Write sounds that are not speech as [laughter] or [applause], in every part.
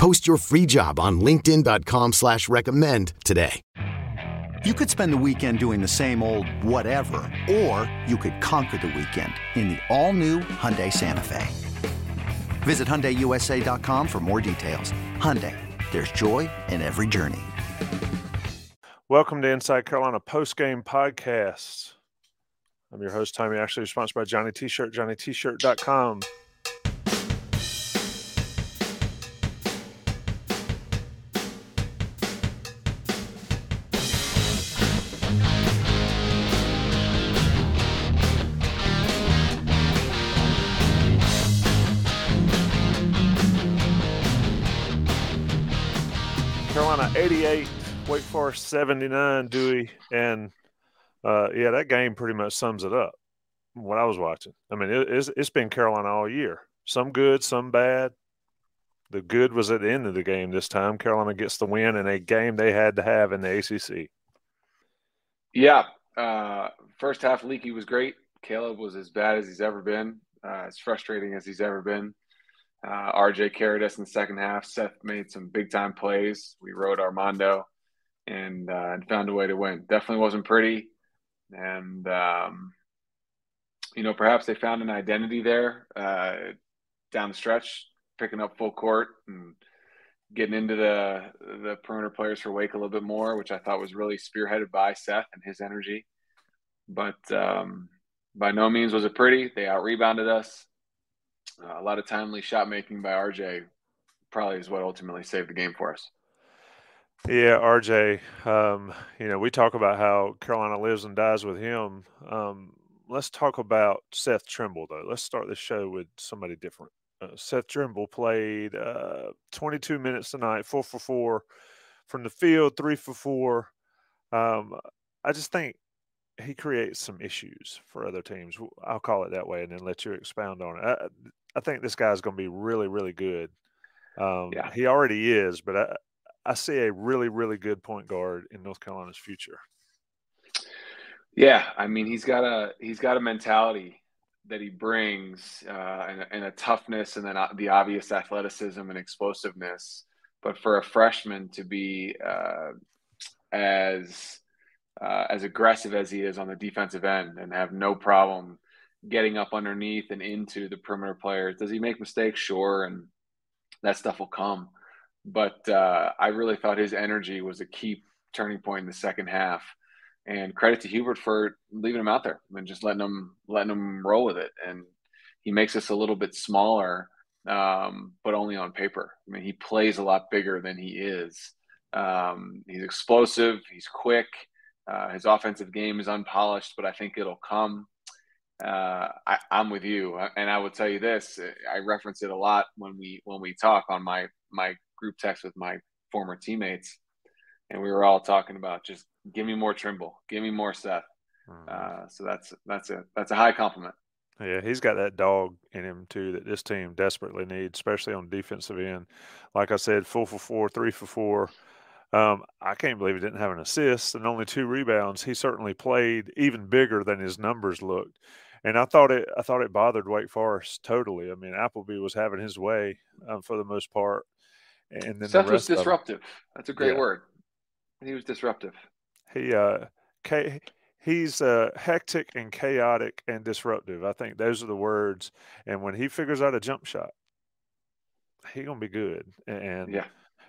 Post your free job on LinkedIn.com slash recommend today. You could spend the weekend doing the same old whatever, or you could conquer the weekend in the all-new Hyundai Santa Fe. Visit HyundaiUSA.com for more details. Hyundai, there's joy in every journey. Welcome to Inside Carolina Post Game Podcast. I'm your host, Tommy Ashley, sponsored by Johnny T-Shirt, JohnnyT-Shirt.com. Carolina 88, Wake Forest 79, Dewey. And uh, yeah, that game pretty much sums it up. What I was watching. I mean, it, it's, it's been Carolina all year. Some good, some bad. The good was at the end of the game this time. Carolina gets the win in a game they had to have in the ACC. Yeah. Uh, first half, Leaky was great. Caleb was as bad as he's ever been, uh, as frustrating as he's ever been. Uh, RJ carried us in the second half. Seth made some big time plays. We rode Armando and uh, and found a way to win. Definitely wasn't pretty, and um, you know perhaps they found an identity there uh, down the stretch, picking up full court and getting into the the perimeter players for Wake a little bit more, which I thought was really spearheaded by Seth and his energy. But um, by no means was it pretty. They out rebounded us. Uh, a lot of timely shot making by RJ probably is what ultimately saved the game for us. Yeah, RJ. Um, you know, we talk about how Carolina lives and dies with him. Um, let's talk about Seth Trimble, though. Let's start the show with somebody different. Uh, Seth Trimble played uh, 22 minutes tonight, four for four from the field, three for four. Um, I just think he creates some issues for other teams. I'll call it that way, and then let you expound on it. I, I think this guy's going to be really, really good. Um, yeah. He already is, but I, I see a really, really good point guard in North Carolina's future. Yeah, I mean, he's got a he's got a mentality that he brings, uh, and, and, a toughness, and then the obvious athleticism and explosiveness. But for a freshman to be uh, as uh, as aggressive as he is on the defensive end and have no problem getting up underneath and into the perimeter players. Does he make mistakes? Sure, and that stuff will come. But uh, I really thought his energy was a key turning point in the second half. And credit to Hubert for leaving him out there and just letting him letting him roll with it. And he makes us a little bit smaller, um, but only on paper. I mean, he plays a lot bigger than he is. Um, he's explosive. He's quick. Uh, his offensive game is unpolished, but I think it'll come uh, I, am with you, uh, and I will tell you this: I reference it a lot when we when we talk on my my group text with my former teammates, and we were all talking about just give me more Trimble, give me more Seth. Mm-hmm. Uh, so that's that's a that's a high compliment. Yeah, he's got that dog in him too that this team desperately needs, especially on defensive end. Like I said, four for four, three for four. Um, I can't believe he didn't have an assist and only two rebounds. He certainly played even bigger than his numbers looked and I thought it I thought it bothered Wake Forest totally. I mean, Appleby was having his way um, for the most part, and then Seth the was disruptive. That's a great yeah. word. He was disruptive. He uh, he's uh, hectic and chaotic and disruptive. I think those are the words. And when he figures out a jump shot, he gonna be good. And yeah.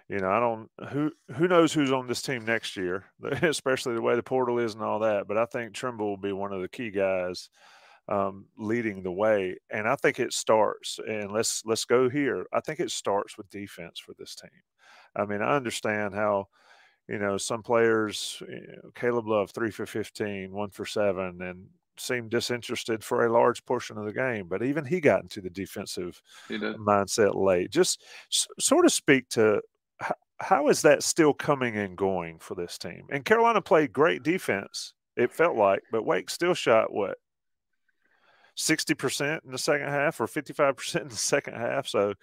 You know, I don't who who knows who's on this team next year, [laughs] especially the way the portal is and all that. But I think Trimble will be one of the key guys um, leading the way. And I think it starts, and let's let's go here. I think it starts with defense for this team. I mean, I understand how, you know, some players, you know, Caleb Love, three for 15, one for seven, and seemed disinterested for a large portion of the game. But even he got into the defensive mindset late. Just s- sort of speak to how is that still coming and going for this team? And Carolina played great defense, it felt like, but Wake still shot what 60% in the second half or 55% in the second half. So,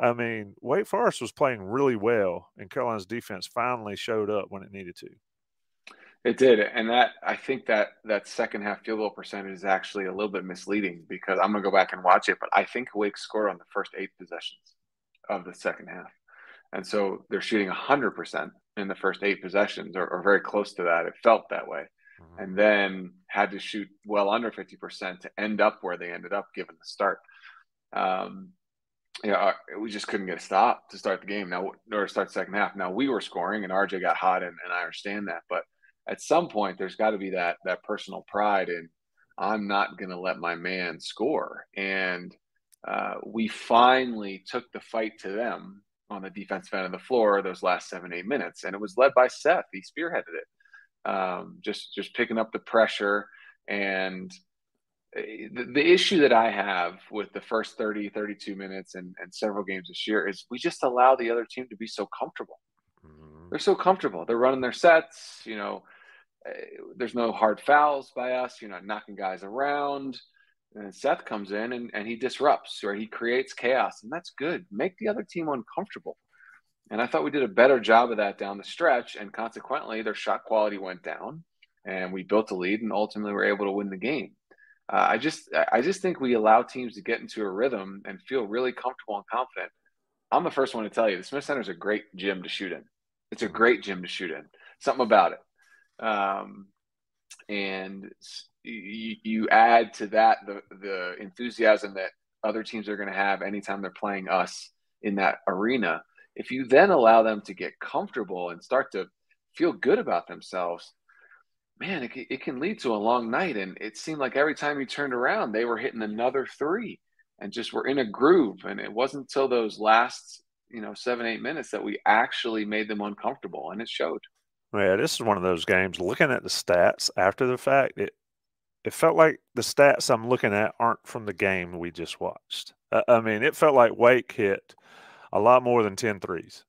I mean, Wake Forest was playing really well, and Carolina's defense finally showed up when it needed to. It did, and that I think that that second half field goal percentage is actually a little bit misleading because I'm gonna go back and watch it, but I think Wake scored on the first eight possessions of the second half, and so they're shooting 100 percent in the first eight possessions, or, or, very close to that. It felt that way, mm-hmm. and then had to shoot well under 50 percent to end up where they ended up, given the start. Um, uh, we just couldn't get a stop to start the game. Now, or start second half. Now we were scoring, and RJ got hot, and, and I understand that, but at some point there's got to be that that personal pride in I'm not going to let my man score. And uh, we finally took the fight to them on the defensive end of the floor those last seven eight minutes, and it was led by Seth. He spearheaded it, um, just just picking up the pressure. And uh, the, the issue that I have with the first 30, 32 minutes and, and several games this year is we just allow the other team to be so comfortable. Mm-hmm. They're so comfortable. They're running their sets, you know there's no hard fouls by us. You're not knocking guys around. And Seth comes in and, and he disrupts or he creates chaos, and that's good. Make the other team uncomfortable. And I thought we did a better job of that down the stretch, and consequently, their shot quality went down, and we built a lead, and ultimately, were able to win the game. Uh, I just, I just think we allow teams to get into a rhythm and feel really comfortable and confident. I'm the first one to tell you, the Smith Center is a great gym to shoot in. It's a great gym to shoot in. Something about it. Um, and you, you add to that the, the enthusiasm that other teams are going to have anytime they're playing us in that arena. If you then allow them to get comfortable and start to feel good about themselves, man, it, it can lead to a long night. And it seemed like every time you turned around, they were hitting another three and just were in a groove. And it wasn't until those last, you know, seven, eight minutes that we actually made them uncomfortable. And it showed. Yeah, this is one of those games. Looking at the stats after the fact, it it felt like the stats I'm looking at aren't from the game we just watched. Uh, I mean, it felt like Wake hit a lot more than 10 threes.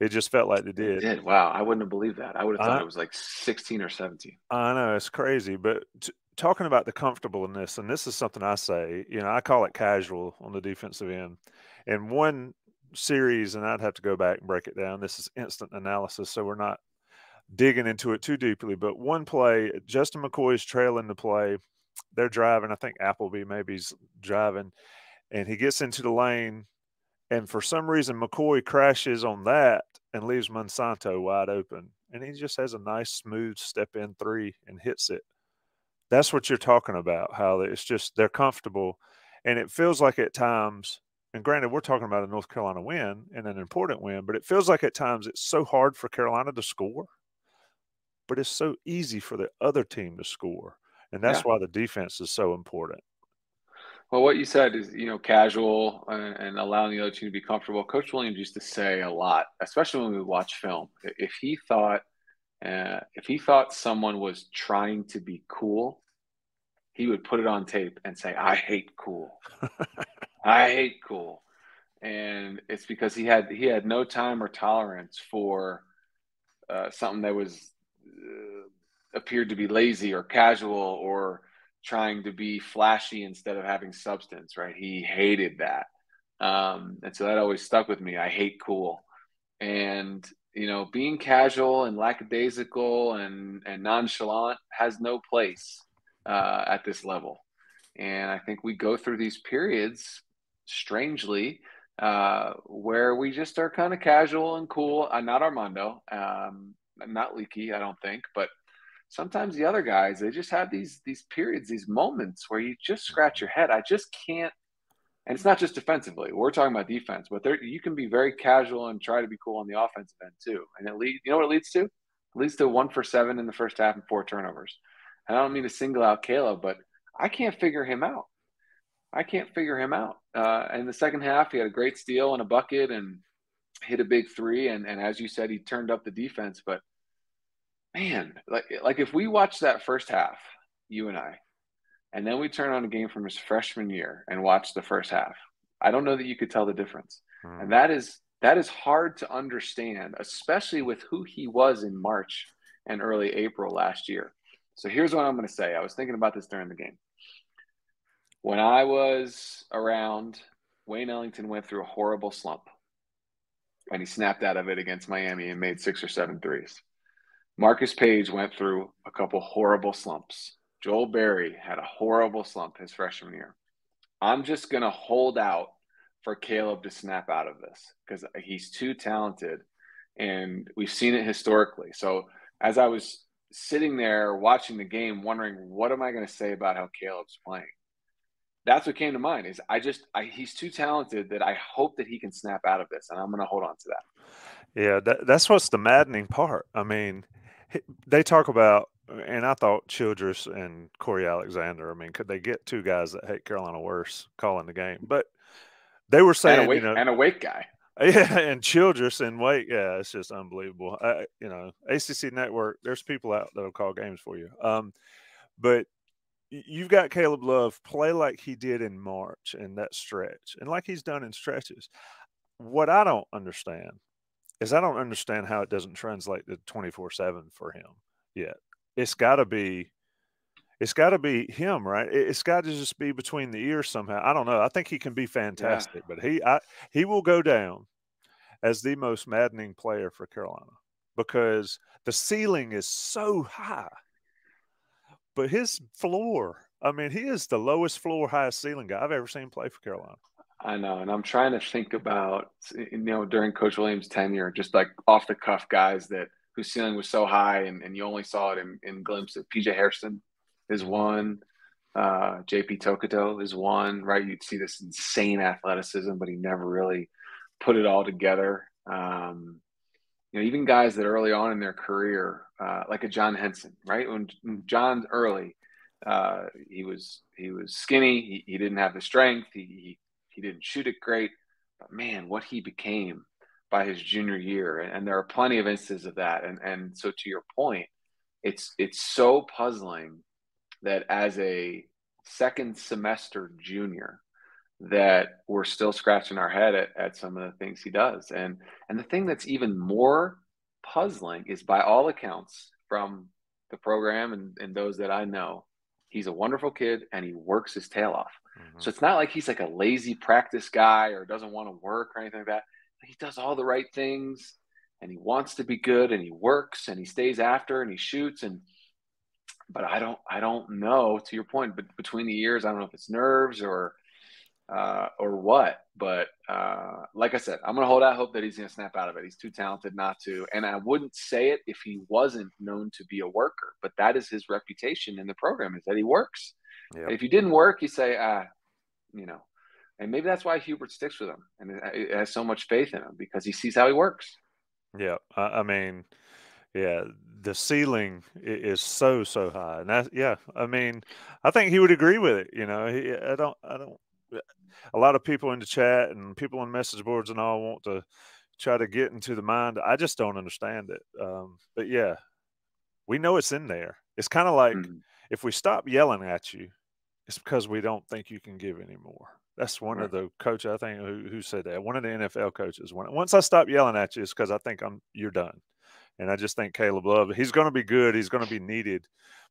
It just felt like they did. did. Wow. I wouldn't have believed that. I would have thought it was like 16 or 17. I know. It's crazy. But t- talking about the comfortableness, and this is something I say, you know, I call it casual on the defensive end. And one series, and I'd have to go back and break it down. This is instant analysis. So we're not digging into it too deeply, but one play, Justin McKoy's trailing the play. They're driving. I think Appleby maybe's driving, and he gets into the lane. And for some reason, McKoy crashes on that and leaves Monsanto wide open. And he just has a nice, smooth step in three and hits it. That's what you're talking about, how it's just they're comfortable. And it feels like at times, and granted, we're talking about a North Carolina win and an important win, but it feels like at times it's so hard for Carolina to score but it's so easy for the other team to score. And that's yeah. why the defense is so important. Well, what you said is, you know, casual and, and, allowing the other team to be comfortable. Coach Williams used to say a lot, especially when we watch film. If he thought, uh, if he thought someone was trying to be cool, he would put it on tape and say, "I hate cool. [laughs] I hate cool," and it's because he had he had no time or tolerance for uh, something that was uh, appeared to be lazy or casual or trying to be flashy instead of having substance, right? He hated that. Um, and so that always stuck with me. I hate cool. And, you know, being casual and lackadaisical and, and nonchalant has no place uh, at this level. And I think we go through these periods strangely uh, where we just are kind of casual and cool. Uh, not Armando. Um, not leaky, I don't think, but sometimes the other guys they just have these these periods, these moments where you just scratch your head. I just can't. And it's not just defensively. We're talking about defense, but there you can be very casual and try to be cool on the offensive end too. And it leads. You know what it leads to? It leads to one for seven in the first half and four turnovers. And I don't mean to single out Caleb, but I can't figure him out. I can't figure him out. Uh, in the second half, he had a great steal and a bucket and hit a big three. And, and as you said, he turned up the defense. But man, like like if we watch that first half, you and I, and then we turn on a game from his freshman year and watch the first half, I don't know that you could tell the difference. Hmm. And that is That is hard to understand, especially with who he was in March and early April last year. So here's what I'm going to say. I was thinking about this during the game. When I was around, Wayne Ellington went through a horrible slump and he snapped out of it against Miami and made six or seven threes. Marcus Paige went through a couple horrible slumps. Joel Berry had a horrible slump his freshman year. I'm just going to hold out for Caleb to snap out of this because he's too talented and we've seen it historically. So as I was sitting there watching the game, wondering what am I going to say about how Caleb's playing, that's what came to mind. Is I just I, he's too talented that I hope that he can snap out of this, and I'm going to hold on to that. Yeah, that, that's what's the maddening part. I mean, they talk about, and I thought Childress and Cory Alexander. I mean, could they get two guys that hate Carolina worse calling the game? But they were saying, and a Wake, you know, and a Wake guy. [laughs] Yeah, and Childress and Wake, yeah, it's just unbelievable. I, you know, ACC Network, there's people out that'll call games for you. Um, but you've got Caleb Love play like he did in March in that stretch, and like he's done in stretches. What I don't understand is I don't understand how it doesn't translate to twenty four seven for him yet. It's got to be it's got to be him, right? It's got to just be between the ears somehow. I don't know. I think he can be fantastic, yeah. but he I, he will go down as the most maddening player for Carolina because the ceiling is so high. But his floor, I mean, he is the lowest floor, highest ceiling guy I've ever seen play for Carolina. I know, and I'm trying to think about you know during Coach Williams' tenure, just like off the cuff guys that whose ceiling was so high, and, and you only saw it in, in glimpses. PJ Hairston is one. Uh, JP Tokoto is one, right? You'd see this insane athleticism, but he never really put it all together. Um, you know, even guys that early on in their career, uh, like a John Henson, right? When, John's early, uh, he was he was skinny. He, he didn't have the strength. He, he, he didn't shoot it great. But man, what he became by his junior year, and, and there are plenty of instances of that. And and so to your point, it's it's so puzzling that as a second semester junior that we're still scratching our head at, at some of the things he does and and the thing that's even more puzzling is by all accounts from the program and, and those that i know he's a wonderful kid and he works his tail off mm-hmm. so it's not like he's like a lazy practice guy or doesn't want to work or anything like that he does all the right things and he wants to be good and he works and he stays after and he shoots and but I don't I don't know to your point. But between the years, I don't know if it's nerves or uh, or what. But uh, like I said, I'm gonna hold out hope that he's gonna snap out of it. He's too talented not to, and I wouldn't say it if he wasn't known to be a worker. But that is his reputation in the program is that he works. Yep. If you didn't work, you say ah, you know. And maybe that's why Hubert sticks with him and has so much faith in him because he sees how he works. Yeah, I mean, yeah, the ceiling is so so high, and that yeah, I mean, I think he would agree with it. You know, he, I don't, I don't. A lot of people in the chat and people on message boards and all want to try to get into the mind. I just don't understand it. Um, but yeah, we know it's in there. It's kind of like mm-hmm. if we stop yelling at you, it's because we don't think you can give anymore. That's one right. of the coach I think who, who said that. One of the NFL coaches. When, once I stop yelling at you, it's because I think I'm you're done. And I just think Caleb Love, he's going to be good. He's going to be needed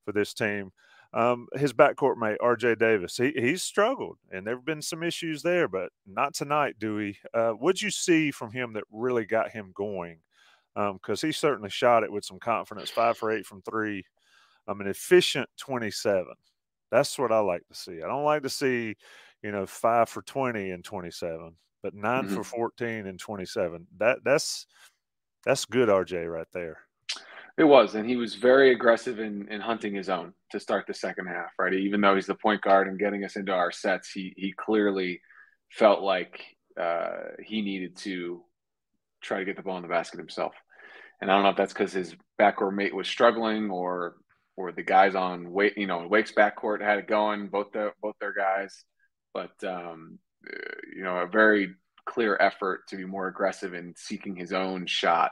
for this team. Um, his backcourt mate, RJ Davis, he, he's struggled and there have been some issues there, but not tonight, Dewey. Uh, what'd you see from him that really got him going? Because um, he certainly shot it with some confidence, five for eight from three. I'm an efficient 27. That's what I like to see. I don't like to see, you know, five for 20 and 27, but 9 mm-hmm. for 14 and 27. That that's that's good, RJ, right there. It was, and he was very aggressive in, in hunting his own to start the second half, right? Even though he's the point guard and getting us into our sets, he he clearly felt like uh, he needed to try to get the ball in the basket himself. And I don't know if that's because his backcourt mate was struggling or or the guys on wait you know, Wake's backcourt had it going, both the both their guys. But um, you know, a very clear effort to be more aggressive in seeking his own shot,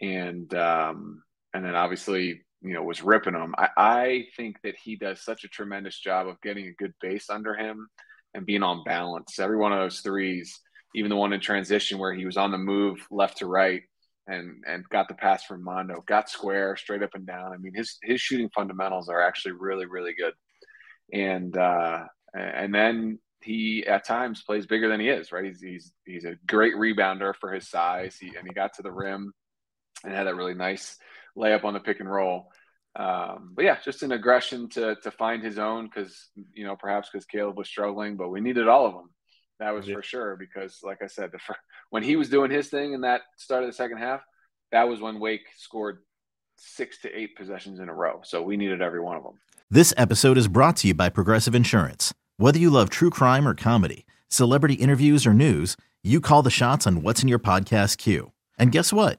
and um, and then obviously you know was ripping them. I, I think that he does such a tremendous job of getting a good base under him and being on balance. Every one of those threes, even the one in transition where he was on the move left to right and and got the pass from Mondo, got square straight up and down. I mean, his his shooting fundamentals are actually really really good, and uh, and then he at times plays bigger than he is. Right, he's he's he's a great rebounder for his size. He and he got to the rim and had that really nice layup on the pick and roll. Um, but yeah, just an aggression to to find his own because you know perhaps because Caleb was struggling, but we needed all of them. That was yeah. for sure because, like I said, the, first, when he was doing his thing in that start of the second half, that was when Wake scored six to eight possessions in a row. So we needed every one of them. This episode is brought to you by Progressive Insurance. Whether you love true crime or comedy, celebrity interviews or news, you call the shots on what's in your podcast queue. And guess what?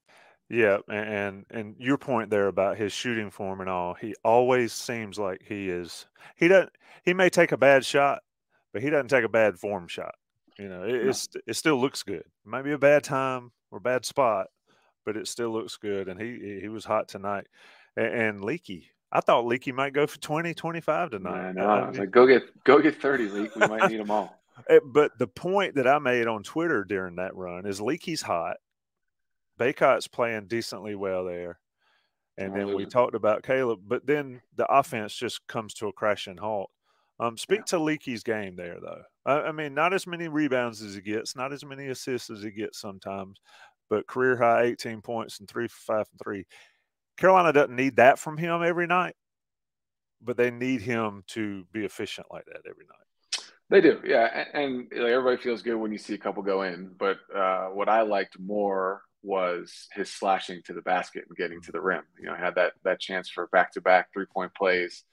Yeah, and and your point there about his shooting form and all, he always seems like he is. He doesn't. He may take a bad shot, but he doesn't take a bad form shot. You know, it, no. it still looks good. It might be a bad time or bad spot, but it still looks good. And he he was hot tonight. And, and Leaky, I thought Leaky might go for 20, 25 tonight. I know. I was like, go get go get thirty, Leak. We might need them all. [laughs] Eh, but the point that I made on Twitter during that run is Leaky's hot. Bacot's playing decently well there. And then we talked about Caleb, but then the offense just comes to a crashing halt. Um, speak yeah. to Leaky's game there, though. I, I, mean, not as many rebounds as he gets, not as many assists as he gets sometimes, but career high 18 points and three for five and three. Carolina doesn't need that from him every night, but they need him to be efficient like that every night. They do, yeah, and, and like, everybody feels good when you see a couple go in. But uh, what I liked more was his slashing to the basket and getting to the rim. You know, had that that chance for back to back three point plays.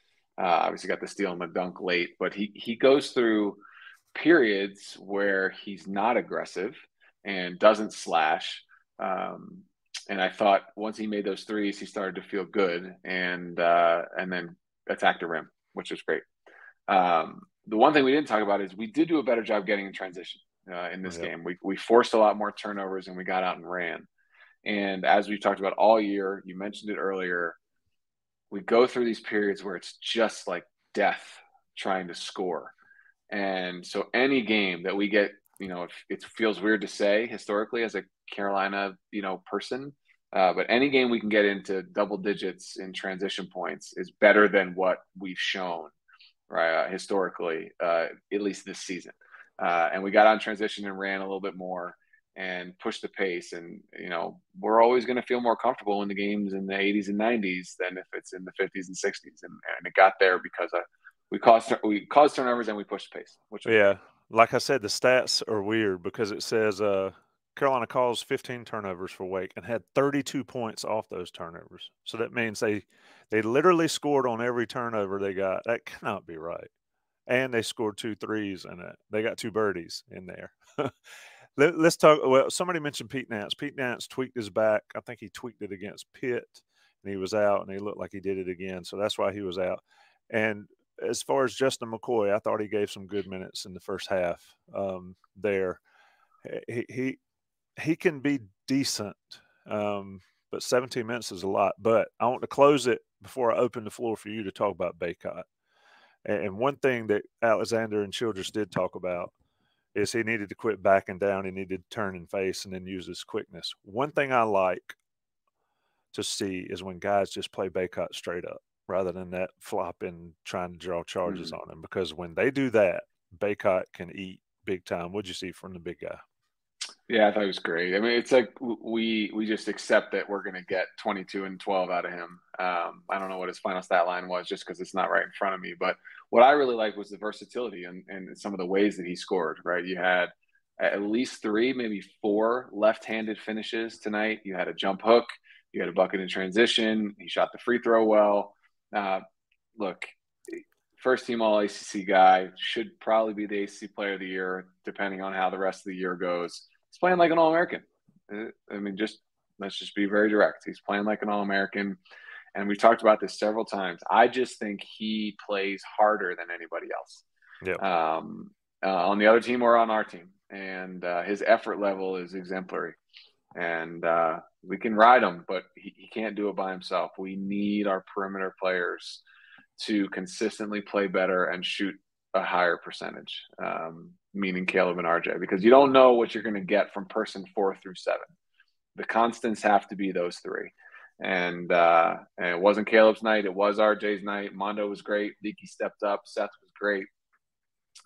Uh, obviously, got the steal and the dunk late, but he he goes through periods where he's not aggressive and doesn't slash. Um, and I thought once he made those threes, he started to feel good and uh, and then attacked the rim, which was great. Um, the one thing we didn't talk about is we did do a better job getting in transition uh, in this game. We, we forced a lot more turnovers and we got out and ran. And as we've talked about all year, you mentioned it earlier, we go through these periods where it's just like death trying to score. And so any game that we get, you know, it, it feels weird to say historically as a Carolina, you know, person, uh, but any game we can get into double digits in transition points is better than what we've shown, right? Uh, historically, uh, at least this season. Uh, and we got on transition and ran a little bit more and pushed the pace. And you know, we're always going to feel more comfortable in the games in the 80s and 90s than if it's in the 50s and 60s. And, and it got there because we caused we caused turnovers and we pushed the pace. Which yeah, like I said, the stats are weird because it says uh, Carolina caused 15 turnovers for Wake and had 32 points off those turnovers. So that means they they literally scored on every turnover they got. That cannot be right and they scored two threes in it. They got two birdies in there. [laughs] Let, us talk. Well, somebody mentioned Pete Nance. Pete Nance tweaked his back. I think he tweaked it against Pitt, and he was out, and he looked like he did it again. So that's why he was out. And as far as Justin McKoy, I thought he gave some good minutes in the first half um, there. He, he he can be decent. Um, but 17 minutes is a lot. But I want to close it before I open the floor for you to talk about Bacot. And one thing that Alexander and Childress did talk about is he needed to quit backing down. He needed to turn and face and then use his quickness. One thing I like to see is when guys just play Bacot straight up rather than that flopping, trying to draw charges mm-hmm. on him. Because when they do that, Bacot can eat big time. What'd you see from the big guy? Yeah, I thought was great. I mean, it's like we we just accept that we're going to get 22 and 12 out of him. Um, I don't know what his final stat line was, just because it's not right in front of me. But what I really liked was the versatility and, and some of the ways that he scored. Right, you had at least three, maybe four left-handed finishes tonight. You had a jump hook, you had a bucket in transition. He shot the free throw well. Uh, look, first team All ACC guy should probably be the ACC Player of the Year, depending on how the rest of the year goes he's playing like an All American. Uh, I mean, just let's just be very direct. He's playing like an All American. And we've talked about this several times. I just think he plays harder than anybody else. Yep. Um, uh, on the other team or on our team. And uh, his effort level is exemplary. And uh, we can ride him, but he, he can't do it by himself. We need our perimeter players to consistently play better and shoot a higher percentage. Um, meaning Caleb and RJ, because you don't know what you're going to get from person four through seven. The constants have to be those three. And, uh, and it wasn't Caleb's night. It was RJ's night. Mondo was great. Leaky stepped up. Seth was great.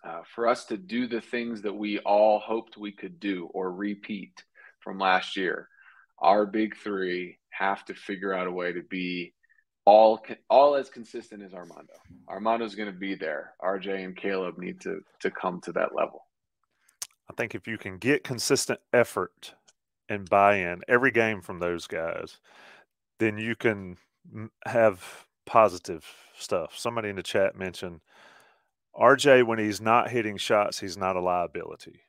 Uh, for us to do the things that we all hoped we could do or repeat from last year, our big three have to figure out a way to be all all as consistent as Armando. Armando's going to be there. RJ and Caleb need to to come to that level. I think if you can get consistent effort and buy-in every game from those guys, then you can have positive stuff. Somebody in the chat mentioned RJ when he's not hitting shots, he's not a liability.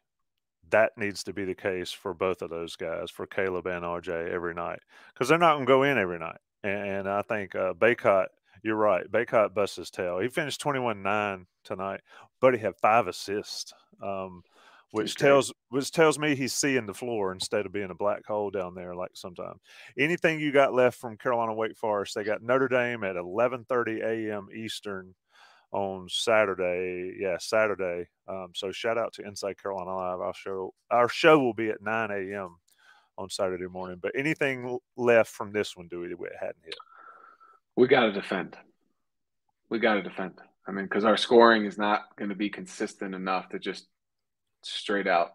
That needs to be the case for both of those guys, for Caleb and RJ every night, because they're not going to go in every night. And I think uh, Bacot, you're right. Bacot busts his tail. He finished 21 9 tonight, but he had five assists, um, which tells which tells me he's seeing the floor instead of being a black hole down there like sometimes. Anything you got left from Carolina Wake Forest? They got Notre Dame at 11:30 a.m. Eastern on Saturday. Yeah, Saturday. Um, so shout out to Inside Carolina Live. Our show our show will be at 9 a.m on Saturday morning. But anything left from this one, that we hadn't hit? We got to defend. We got to defend. I mean, because our scoring is not going to be consistent enough to just straight out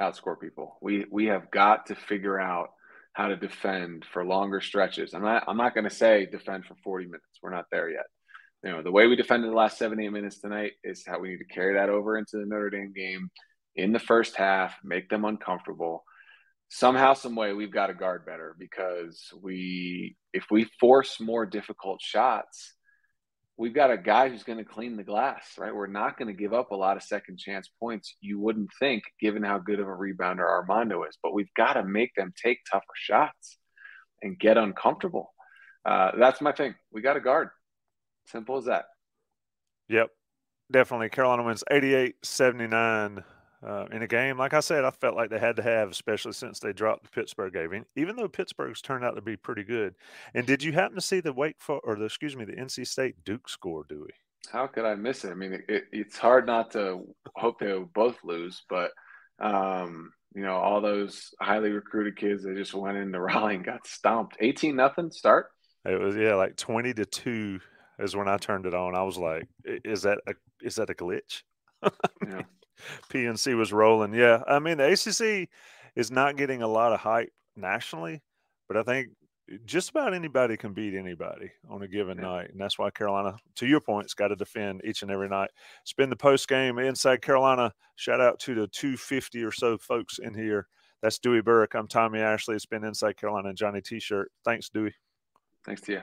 outscore people. We we have got to figure out how to defend for longer stretches. I'm not I'm not going to say defend for 40 minutes. We're not there yet. You know, the way we defended the last seven eight minutes tonight is how we need to carry that over into the Notre Dame game in the first half, make them uncomfortable somehow some way we've got to guard better because we if we force more difficult shots we've got a guy who's going to clean the glass right? We're not going to give up a lot of second chance points you wouldn't think given how good of a rebounder armando is but we've got to make them take tougher shots and get uncomfortable. Uh, that's my thing. We got to guard. Simple as that. Yep. Definitely. Carolina wins 88 79 uh, in a game. Like I said, I felt like they had to have, especially since they dropped the Pittsburgh game, even though Pittsburgh's turned out to be pretty good. And did you happen to see the Wake for, or the, excuse me, the NC State Duke score, Dewey? How could I miss it? I mean, it, it's hard not to hope they both lose, but um, you know, all those highly recruited kids that just went into [laughs] Raleigh and got stomped. 18 nothing start. It was yeah, like 20 to 2 is when I turned it on. I was like, is that a is that a glitch? [laughs] yeah. PNC was rolling. Yeah, I mean the ACC is not getting a lot of hype nationally, but I think just about anybody can beat anybody on a given yeah. night, and that's why Carolina, to your point, has got to defend each and every night. Spend the post game inside Carolina. Shout out to the 250 or so folks in here. That's Dewey Burke. I'm Tommy Ashley. It's been Inside Carolina and Johnny T-shirt. Thanks, Dewey. Thanks to you.